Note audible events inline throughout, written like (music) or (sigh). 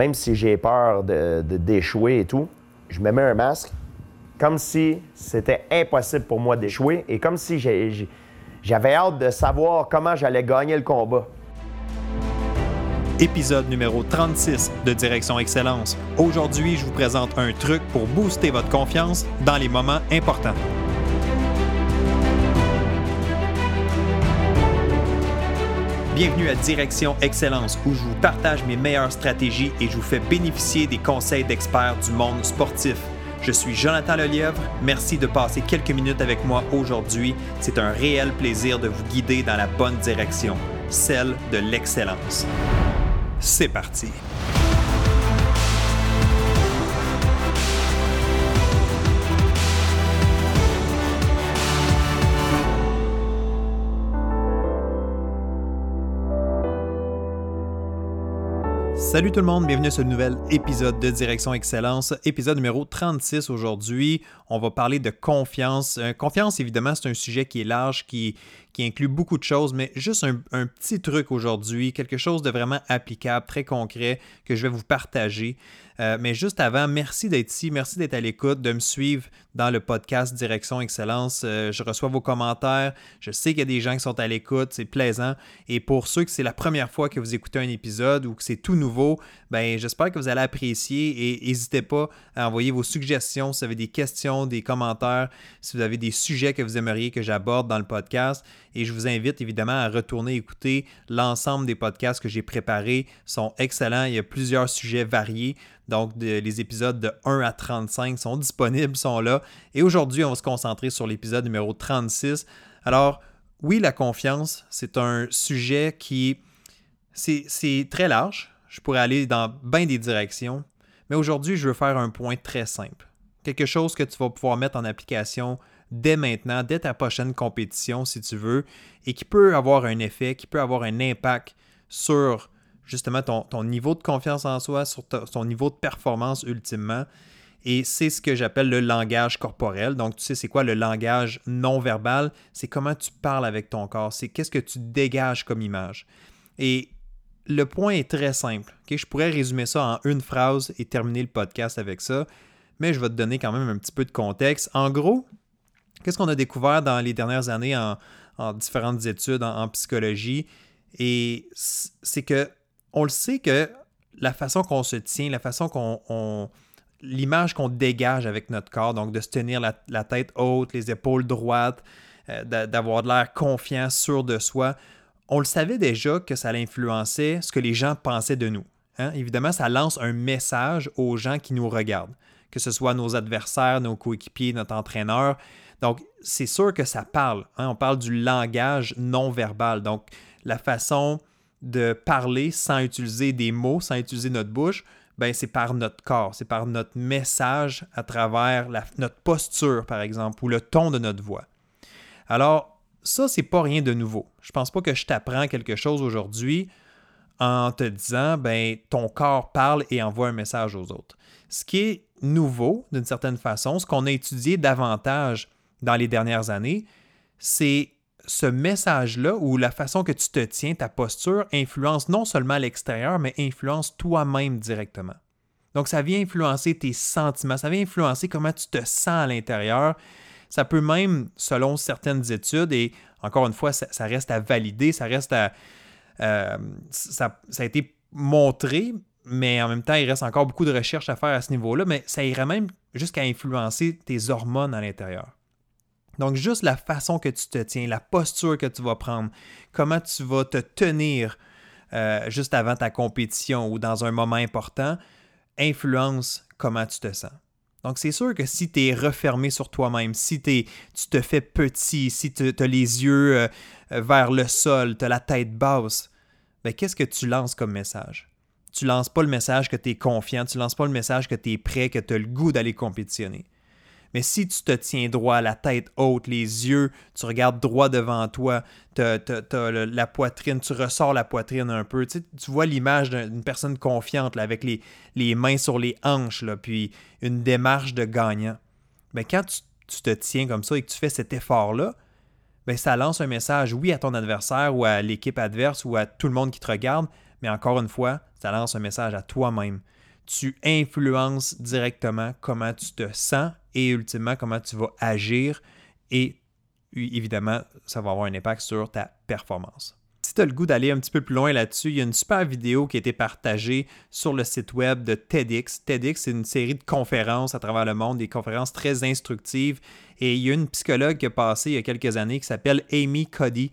même si j'ai peur de, d'échouer et tout, je me mets un masque comme si c'était impossible pour moi d'échouer et comme si j'avais hâte de savoir comment j'allais gagner le combat. Épisode numéro 36 de Direction Excellence. Aujourd'hui, je vous présente un truc pour booster votre confiance dans les moments importants. Bienvenue à Direction Excellence où je vous partage mes meilleures stratégies et je vous fais bénéficier des conseils d'experts du monde sportif. Je suis Jonathan Lelièvre. Merci de passer quelques minutes avec moi aujourd'hui. C'est un réel plaisir de vous guider dans la bonne direction, celle de l'excellence. C'est parti. Salut tout le monde, bienvenue à ce nouvel épisode de Direction Excellence, épisode numéro 36 aujourd'hui. On va parler de confiance. Euh, confiance, évidemment, c'est un sujet qui est large, qui, inclut beaucoup de choses, mais juste un petit truc aujourd'hui, quelque chose de vraiment applicable, très concret, que je vais vous partager. Euh, mais juste avant, merci d'être ici, merci d'être à l'écoute, de me suivre dans le podcast Direction Excellence. Euh, je reçois vos commentaires. Je sais qu'il y a des gens qui sont à l'écoute, c'est plaisant. Et pour ceux que c'est la première fois que vous écoutez un épisode ou que c'est tout nouveau, ben j'espère que vous allez apprécier et n'hésitez pas à envoyer vos suggestions si vous avez des questions, des commentaires, si vous avez des sujets que vous aimeriez que j'aborde dans le podcast. Et je vous invite évidemment à retourner écouter l'ensemble des podcasts que j'ai préparés. Ils sont excellents. Il y a plusieurs sujets variés. Donc, les épisodes de 1 à 35 sont disponibles, sont là. Et aujourd'hui, on va se concentrer sur l'épisode numéro 36. Alors, oui, la confiance, c'est un sujet qui, c'est très large. Je pourrais aller dans bien des directions. Mais aujourd'hui, je veux faire un point très simple. Quelque chose que tu vas pouvoir mettre en application dès maintenant, dès ta prochaine compétition, si tu veux, et qui peut avoir un effet, qui peut avoir un impact sur justement ton, niveau de confiance en soi, sur ton niveau de performance ultimement. Et c'est ce que j'appelle le langage corporel. Donc, tu sais, c'est quoi le langage non verbal? C'est comment tu parles avec ton corps. C'est qu'est-ce que tu dégages comme image. Et le point est très simple. Je pourrais résumer ça en une phrase et terminer le podcast avec ça, mais je vais te donner quand même un petit peu de contexte. En gros, qu'est-ce qu'on a découvert dans les dernières années en, différentes études en psychologie? Et c'est que on le sait que la façon qu'on se tient, la façon qu'on. l'image qu'on dégage avec notre corps, donc de se tenir la, tête haute, les épaules droites, euh, d'avoir de l'air confiant, sûr de soi, on le savait déjà que ça influençait ce que les gens pensaient de nous. Hein. Évidemment, ça lance un message aux gens qui nous regardent, que ce soit nos adversaires, nos coéquipiers, notre entraîneur. Donc, c'est sûr que ça parle. Hein. On parle du langage non verbal. Donc, la façon de parler sans utiliser des mots, sans utiliser notre bouche, ben c'est par notre corps, c'est par notre message à travers notre posture, par exemple, ou le ton de notre voix. Alors, ça, c'est pas rien de nouveau. Je pense pas que je t'apprends quelque chose aujourd'hui en te disant, ben, ton corps parle et envoie un message aux autres. Ce qui est nouveau, d'une certaine façon, ce qu'on a étudié davantage dans les dernières années, c'est ce message-là ou la façon que tu te tiens, ta posture, influence non seulement l'extérieur, mais influence toi-même directement. Donc, ça vient influencer tes sentiments, ça vient influencer comment tu te sens à l'intérieur. Ça peut même, selon certaines études, et encore une fois, ça, reste à valider, ça reste à. Euh, ça, a été montré, mais en même temps, il reste encore beaucoup de recherches à faire à ce niveau-là, mais ça irait même jusqu'à influencer tes hormones à l'intérieur. Donc, juste la façon que tu te tiens, la posture que tu vas prendre, comment tu vas te tenir euh, juste avant ta compétition ou dans un moment important, influence comment tu te sens. Donc, c'est sûr que si tu es refermé sur toi-même, si tu te fais petit, si tu as les yeux euh, vers le sol, tu as la tête basse, ben, qu'est-ce que tu lances comme message? Tu lances pas le message que tu es confiant, tu lances pas le message que tu es prêt, que tu as le goût d'aller compétitionner. Mais si tu te tiens droit, la tête haute, les yeux, tu regardes droit devant toi, tu as, la poitrine, tu ressors la poitrine un peu, tu, vois l'image d'une personne confiante avec les, mains sur les hanches, là, puis une démarche de gagnant. Mais quand tu, te tiens comme ça et que tu fais cet effort-là, ben ça lance un message, oui, à ton adversaire ou à l'équipe adverse ou à tout le monde qui te regarde, mais encore une fois, ça lance un message à toi-même. Tu influences directement comment tu te sens et ultimement comment tu vas agir et évidemment, ça va avoir un impact sur ta performance. Si tu as le goût d'aller un petit peu plus loin là-dessus, il y a une super vidéo qui a été partagée sur le site web de TEDx. TEDx, c'est une série de conférences à travers le monde, des conférences très instructives. Et il y a une psychologue qui a passé il y a quelques années qui s'appelle Amy Cuddy,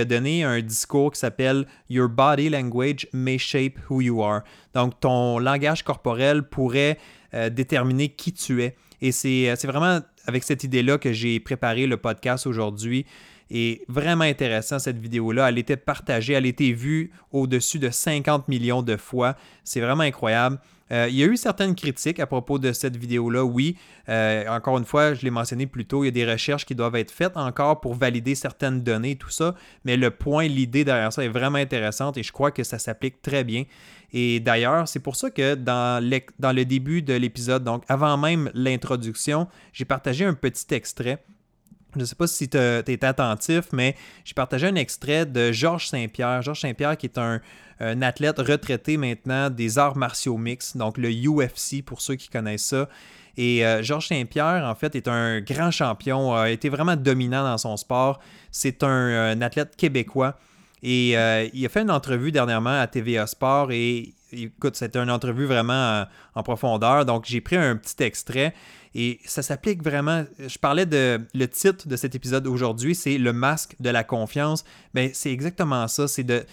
a donné un discours qui s'appelle Your body language may shape who you are. Donc, ton langage corporel pourrait euh, déterminer qui tu es. Et c'est vraiment avec cette idée-là que j'ai préparé le podcast aujourd'hui. Et vraiment intéressant cette vidéo-là. Elle était partagée, elle a été vue au-dessus de 50 millions de fois. C'est vraiment incroyable. Euh, il y a eu certaines critiques à propos de cette vidéo-là, oui. Euh, encore une fois, je l'ai mentionné plus tôt, il y a des recherches qui doivent être faites encore pour valider certaines données, et tout ça. Mais le point, l'idée derrière ça est vraiment intéressante et je crois que ça s'applique très bien. Et d'ailleurs, c'est pour ça que dans, dans le début de l'épisode, donc avant même l'introduction, j'ai partagé un petit extrait je ne sais pas si tu es attentif, mais j'ai partagé un extrait de Georges Saint-Pierre. Georges Saint-Pierre qui est un, athlète retraité maintenant des arts martiaux mixtes, donc le UFC pour ceux qui connaissent ça. Et euh, Georges Saint-Pierre, en fait, est un grand champion, a été vraiment dominant dans son sport. C'est un, athlète québécois. Et euh, il a fait une entrevue dernièrement à TVA Sport et écoute, c'était une entrevue vraiment en profondeur. Donc, j'ai pris un petit extrait et ça s'applique vraiment. Je parlais de. Le titre de cet épisode aujourd'hui, c'est Le masque de la confiance. mais ben, c'est exactement ça. C'est de,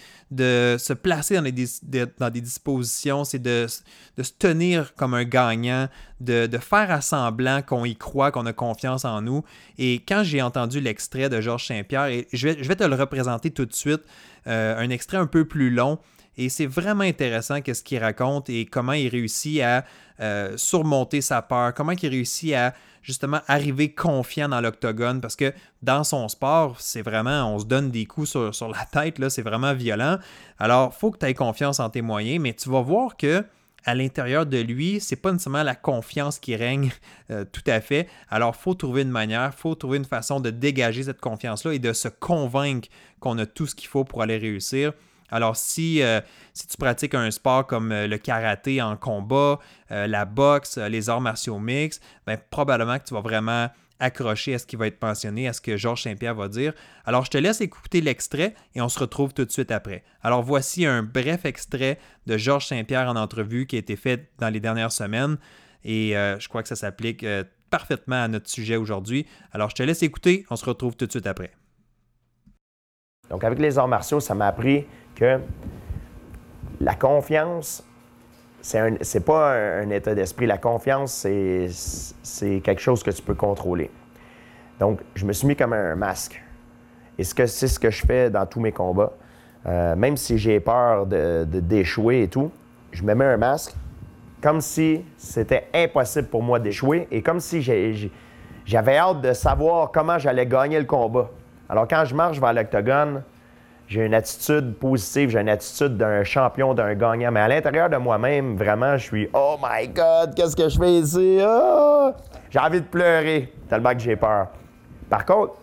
se placer dans, des dispositions, c'est de, se tenir comme un gagnant, de, faire à semblant qu'on y croit, qu'on a confiance en nous. Et quand j'ai entendu l'extrait de Georges Saint-Pierre, et je vais, je vais te le représenter tout de suite, euh, un extrait un peu plus long. Et c'est vraiment intéressant qu'est-ce qu'il raconte et comment il réussit à euh, surmonter sa peur, comment il réussit à justement arriver confiant dans l'octogone parce que dans son sport, c'est vraiment, on se donne des coups sur, la tête, c'est vraiment violent. Alors, il faut que tu aies confiance en tes moyens, mais tu vas voir que à l'intérieur de lui, c'est pas nécessairement la confiance qui règne euh, tout à fait. Alors, il faut trouver une manière, il faut trouver une façon de dégager cette confiance-là et de se convaincre qu'on a tout ce qu'il faut pour aller réussir. Alors, si, euh, si tu pratiques un sport comme euh, le karaté en combat, euh, la boxe, les arts martiaux mixtes, ben, probablement que tu vas vraiment accrocher à ce qui va être mentionné, à ce que Georges Saint-Pierre va dire. Alors, je te laisse écouter l'extrait et on se retrouve tout de suite après. Alors, voici un bref extrait de Georges Saint-Pierre en entrevue qui a été fait dans les dernières semaines et je crois que ça s'applique parfaitement à notre sujet aujourd'hui. Alors, je te laisse écouter, on se retrouve tout de suite après. Donc, avec les arts martiaux, ça m'a appris que la confiance, c'est pas un, état d'esprit. La confiance, c'est quelque chose que tu peux contrôler. Donc, je me suis mis comme un masque. Et c'est ce que je fais dans tous mes combats. Euh, même si j'ai peur de, d'échouer et tout, je me mets un masque comme si c'était impossible pour moi d'échouer et comme si j'avais hâte de savoir comment j'allais gagner le combat. Alors, quand je marche vers l'octogone, j'ai une attitude positive, j'ai une attitude d'un champion, d'un gagnant. Mais à l'intérieur de moi-même, vraiment, je suis Oh my God, qu'est-ce que je fais ici? Ah! J'ai envie de pleurer, tellement que j'ai peur. Par contre,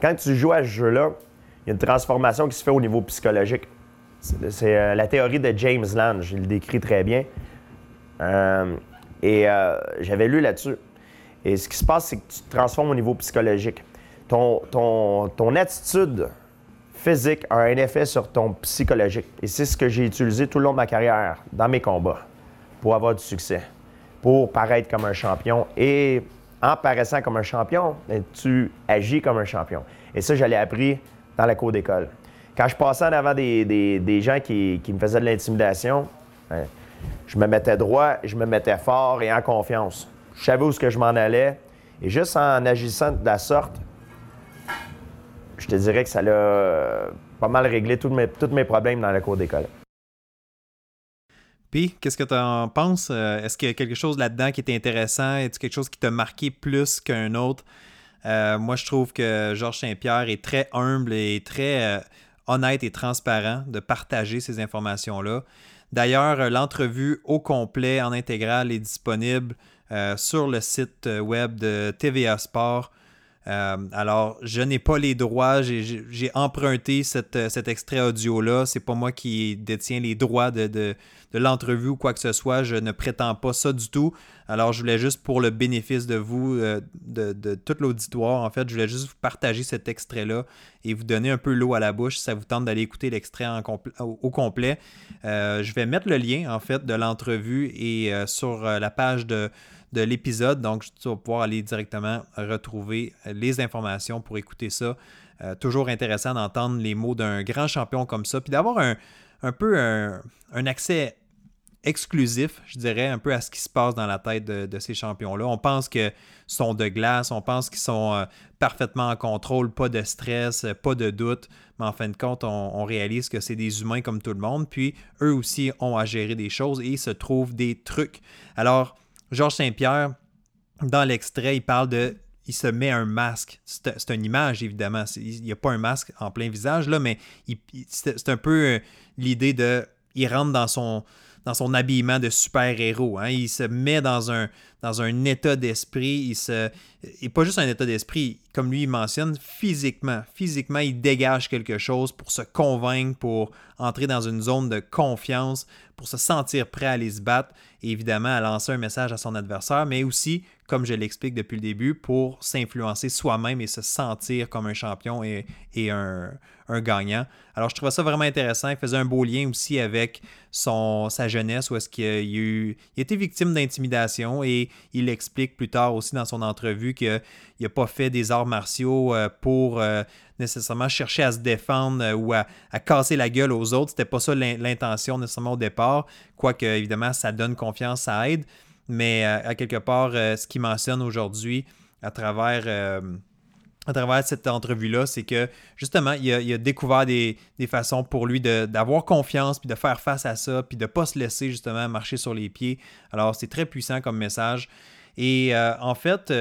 quand tu joues à ce jeu-là, il y a une transformation qui se fait au niveau psychologique. C'est euh, la théorie de James Land, je le décris très bien. Euh, et euh, j'avais lu là-dessus. Et ce qui se passe, c'est que tu te transformes au niveau psychologique. Ton, ton, ton attitude physique a un effet sur ton psychologique. Et c'est ce que j'ai utilisé tout le long de ma carrière, dans mes combats, pour avoir du succès, pour paraître comme un champion. Et en paraissant comme un champion, ben, tu agis comme un champion. Et ça, je l'ai appris dans la cour d'école. Quand je passais en avant des, gens qui, me faisaient de l'intimidation, ben, je me mettais droit, je me mettais fort et en confiance. Je savais où ce que je m'en allais. Et juste en agissant de la sorte, je te dirais que ça a euh, pas mal réglé tous mes, mes problèmes dans la cour d'école. Puis, qu'est-ce que tu en penses? Euh, est-ce qu'il y a quelque chose là-dedans qui est intéressant? Est-ce quelque chose qui t'a marqué plus qu'un autre? Euh, moi, je trouve que Georges Saint-Pierre est très humble et très honnête et transparent de partager ces informations-là. D'ailleurs, l'entrevue au complet en intégrale est disponible sur le site web de TVA Sport. Euh, alors, je n'ai pas les droits. J'ai emprunté cet extrait audio-là. C'est pas moi qui détiens les droits de, l'entrevue ou quoi que ce soit. Je ne prétends pas ça du tout. Alors, je voulais juste, pour le bénéfice de vous, euh, de, de, tout l'auditoire, en fait, je voulais juste vous partager cet extrait-là et vous donner un peu l'eau à la bouche si ça vous tente d'aller écouter l'extrait au, complet. Euh, je vais mettre le lien, en fait, de l'entrevue et sur la page de de l'épisode. Donc, tu vas pouvoir aller directement retrouver les informations pour écouter ça. Euh, toujours intéressant d'entendre les mots d'un grand champion comme ça, puis d'avoir un, peu un, accès exclusif, je dirais, un peu à ce qui se passe dans la tête de, ces champions-là. On pense qu'ils sont de glace, on pense qu'ils sont euh, parfaitement en contrôle, pas de stress, pas de doute, mais en fin de compte, on, réalise que c'est des humains comme tout le monde, puis eux aussi ont à gérer des choses et se trouve des trucs. Alors, Georges Saint-Pierre, dans l'extrait, il parle de. Il se met un masque. C'est une image, évidemment. Il n'y a pas un masque en plein visage, là, mais c'est un peu euh, l'idée de. Il rentre dans son, dans son habillement de super-héros. Hein. Il se met dans un, dans un état d'esprit. Il se. Et pas juste un état d'esprit, comme lui il mentionne, physiquement. Physiquement, il dégage quelque chose pour se convaincre, pour entrer dans une zone de confiance, pour se sentir prêt à aller se battre et évidemment à lancer un message à son adversaire, mais aussi, comme je l'explique depuis le début, pour s'influencer soi-même et se sentir comme un champion et, un, gagnant. Alors je trouvais ça vraiment intéressant. Il faisait un beau lien aussi avec son, sa jeunesse où est-ce qu'il a, il était victime d'intimidation et il explique plus tard aussi dans son entrevue qu'il n'a pas fait des arts martiaux euh, pour euh, nécessairement chercher à se défendre euh, ou à, casser la gueule aux autres. C'était pas ça l'intention nécessairement au départ. Quoique, évidemment, ça donne confiance, ça aide. Mais à quelque part, ce qu'il mentionne aujourd'hui à travers à travers cette entrevue-là, c'est que justement, il a, découvert des, façons pour lui d'avoir confiance, puis de faire face à ça, puis de ne pas se laisser justement marcher sur les pieds. Alors, c'est très puissant comme message. Et en fait,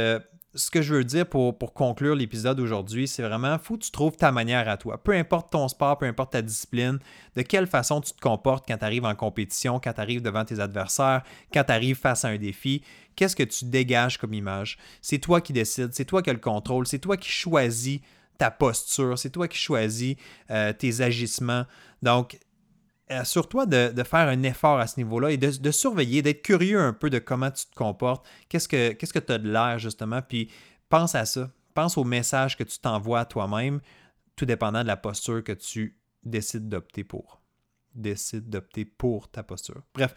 ce que je veux dire pour, conclure l'épisode aujourd'hui, c'est vraiment, faut que tu trouves ta manière à toi. Peu importe ton sport, peu importe ta discipline, de quelle façon tu te comportes quand tu arrives en compétition, quand tu arrives devant tes adversaires, quand tu arrives face à un défi, qu'est-ce que tu dégages comme image? C'est toi qui décides, c'est toi qui as le contrôle, c'est toi qui choisis ta posture, c'est toi qui choisis euh, tes agissements. Donc, assure-toi de, de, faire un effort à ce niveau-là et de, surveiller, d'être curieux un peu de comment tu te comportes, qu'est-ce que tu que as de l'air justement, puis pense à ça, pense au message que tu t'envoies à toi-même, tout dépendant de la posture que tu décides d'opter pour. Décide d'opter pour ta posture. Bref,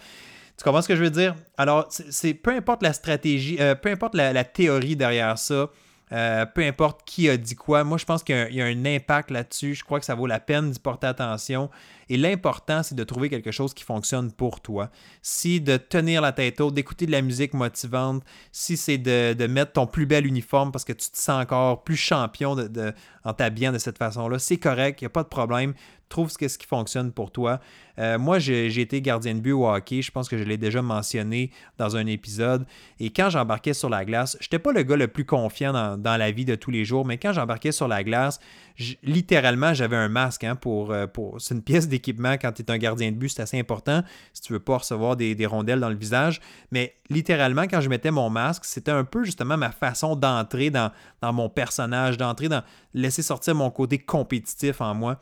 tu comprends ce que je veux dire? Alors, c'est peu importe la stratégie, euh, peu importe la, théorie derrière ça, euh, peu importe qui a dit quoi, moi je pense qu'il y, a un impact là-dessus. Je crois que ça vaut la peine d'y porter attention. Et l'important, c'est de trouver quelque chose qui fonctionne pour toi. Si de tenir la tête haute, d'écouter de la musique motivante, si c'est de, mettre ton plus bel uniforme parce que tu te sens encore plus champion de, en t'habillant de cette façon-là, c'est correct, il n'y a pas de problème trouve ce, qui fonctionne pour toi. Euh, moi, j'ai été gardien de but au hockey. Je pense que je l'ai déjà mentionné dans un épisode. Et quand j'embarquais sur la glace, je n'étais pas le gars le plus confiant dans, la vie de tous les jours, mais quand j'embarquais sur la glace, littéralement, j'avais un masque. Hein, pour, euh, pour, c'est une pièce d'équipement quand tu es un gardien de but, c'est assez important si tu veux pas recevoir des, rondelles dans le visage. Mais littéralement, quand je mettais mon masque, c'était un peu justement ma façon d'entrer dans mon personnage, d'entrer dans laisser sortir mon côté compétitif en moi.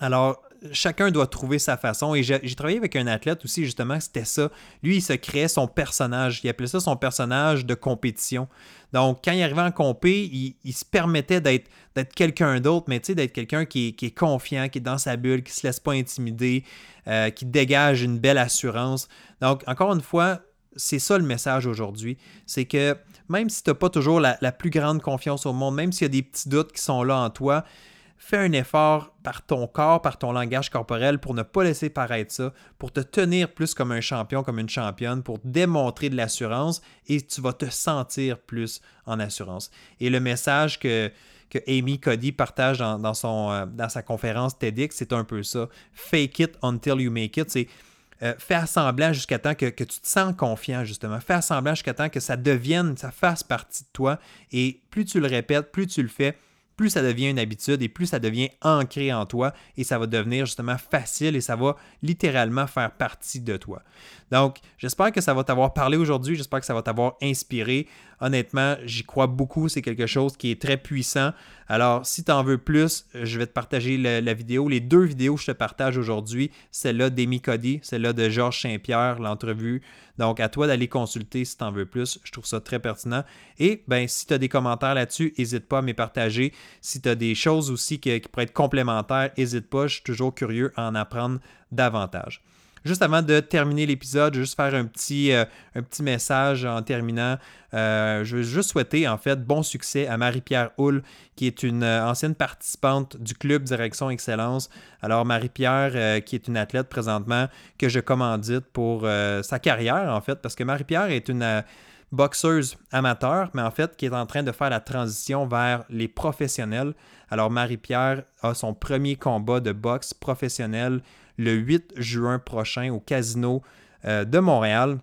Alors, chacun doit trouver sa façon. Et j'ai travaillé avec un athlète aussi, justement, c'était ça. Lui, il se créait son personnage. Il appelait ça son personnage de compétition. Donc, quand il arrivait en compé, il, se permettait d'être quelqu'un d'autre, mais tu sais, d'être quelqu'un qui, est confiant, qui est dans sa bulle, qui ne se laisse pas intimider, euh, qui dégage une belle assurance. Donc, encore une fois, c'est ça le message aujourd'hui. C'est que même si tu n'as pas toujours la, la plus grande confiance au monde, même s'il y a des petits doutes qui sont là en toi, fais un effort par ton corps, par ton langage corporel pour ne pas laisser paraître ça, pour te tenir plus comme un champion, comme une championne, pour démontrer de l'assurance et tu vas te sentir plus en assurance. Et le message que, Amy Cody partage dans, son, euh, sa conférence TEDx, c'est un peu ça. Fake it until you make it. C'est euh, fais assemblant jusqu'à temps que, tu te sens confiant, justement. Fais assemblant jusqu'à temps que ça devienne, ça fasse partie de toi. Et plus tu le répètes, plus tu le fais, plus ça devient une habitude et plus ça devient ancré en toi et ça va devenir justement facile et ça va littéralement faire partie de toi. Donc, j'espère que ça va t'avoir parlé aujourd'hui, j'espère que ça va t'avoir inspiré. Honnêtement, j'y crois beaucoup, c'est quelque chose qui est très puissant. Alors, si tu en veux plus, je vais te partager la, vidéo. Les deux vidéos que je te partage aujourd'hui, celle-là d'Amy Cody, celle-là de Georges Saint-Pierre, l'entrevue. Donc, à toi d'aller consulter si tu en veux plus. Je trouve ça très pertinent. Et ben, si tu as des commentaires là-dessus, n'hésite pas à me partager. Si tu as des choses aussi qui pourraient être complémentaires, n'hésite pas. Je suis toujours curieux à en apprendre davantage. Juste avant de terminer l'épisode, je vais juste faire un petit, euh, un petit message en terminant. Euh, je veux juste souhaiter en fait bon succès à Marie-Pierre Hull, qui est une euh, ancienne participante du club Direction Excellence. Alors Marie-Pierre, qui est une athlète présentement que je commandite pour sa carrière en fait, parce que Marie-Pierre est une boxeuse amateur, mais en fait qui est en train de faire la transition vers les professionnels. Alors Marie-Pierre a son premier combat de boxe professionnel le 8 juin prochain au Casino euh, de Montréal.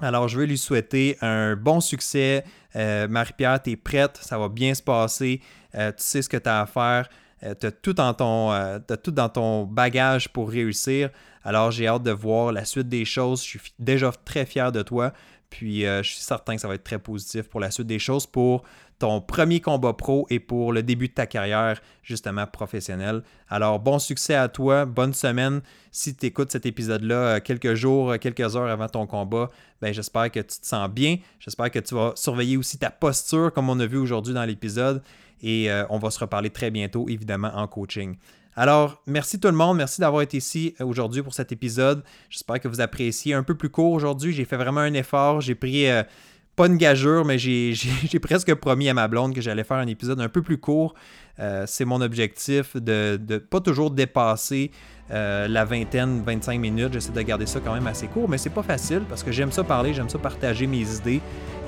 Alors, je veux lui souhaiter un bon succès. Euh, Marie-Pierre, tu es prête, ça va bien se passer. Euh, tu sais ce que tu as à faire. tu as, as tout dans ton bagage pour réussir. Alors, j'ai hâte de voir la suite des choses. Je suis déjà très fier de toi. Puis, je suis certain que ça va être très positif pour la suite des choses pour ton premier combat pro et pour le début de ta carrière justement professionnelle. Alors bon succès à toi, bonne semaine. Si tu écoutes cet épisode-là euh, quelques jours, euh, quelques heures avant ton combat, ben, j'espère que tu te sens bien. J'espère que tu vas surveiller aussi ta posture comme on a vu aujourd'hui dans l'épisode. Et euh, on va se reparler très bientôt, évidemment, en coaching. Alors, merci tout le monde. Merci d'avoir été ici aujourd'hui pour cet épisode. J'espère que vous appréciez. Un peu plus court aujourd'hui. J'ai fait vraiment un effort. J'ai pris pas une gageure, mais (laughs) j'ai presque promis à ma blonde que j'allais faire un épisode un peu plus court. Euh, c'est mon objectif de ne pas toujours dépasser euh, la vingtaine, 25 minutes. J'essaie de garder ça quand même assez court, mais c'est pas facile parce que j'aime ça parler, j'aime ça partager mes idées.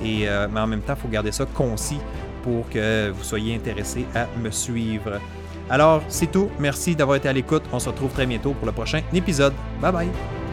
Et, euh, mais en même temps, il faut garder ça concis pour que vous soyez intéressé à me suivre. Alors, c'est tout. Merci d'avoir été à l'écoute. On se retrouve très bientôt pour le prochain épisode. Bye bye.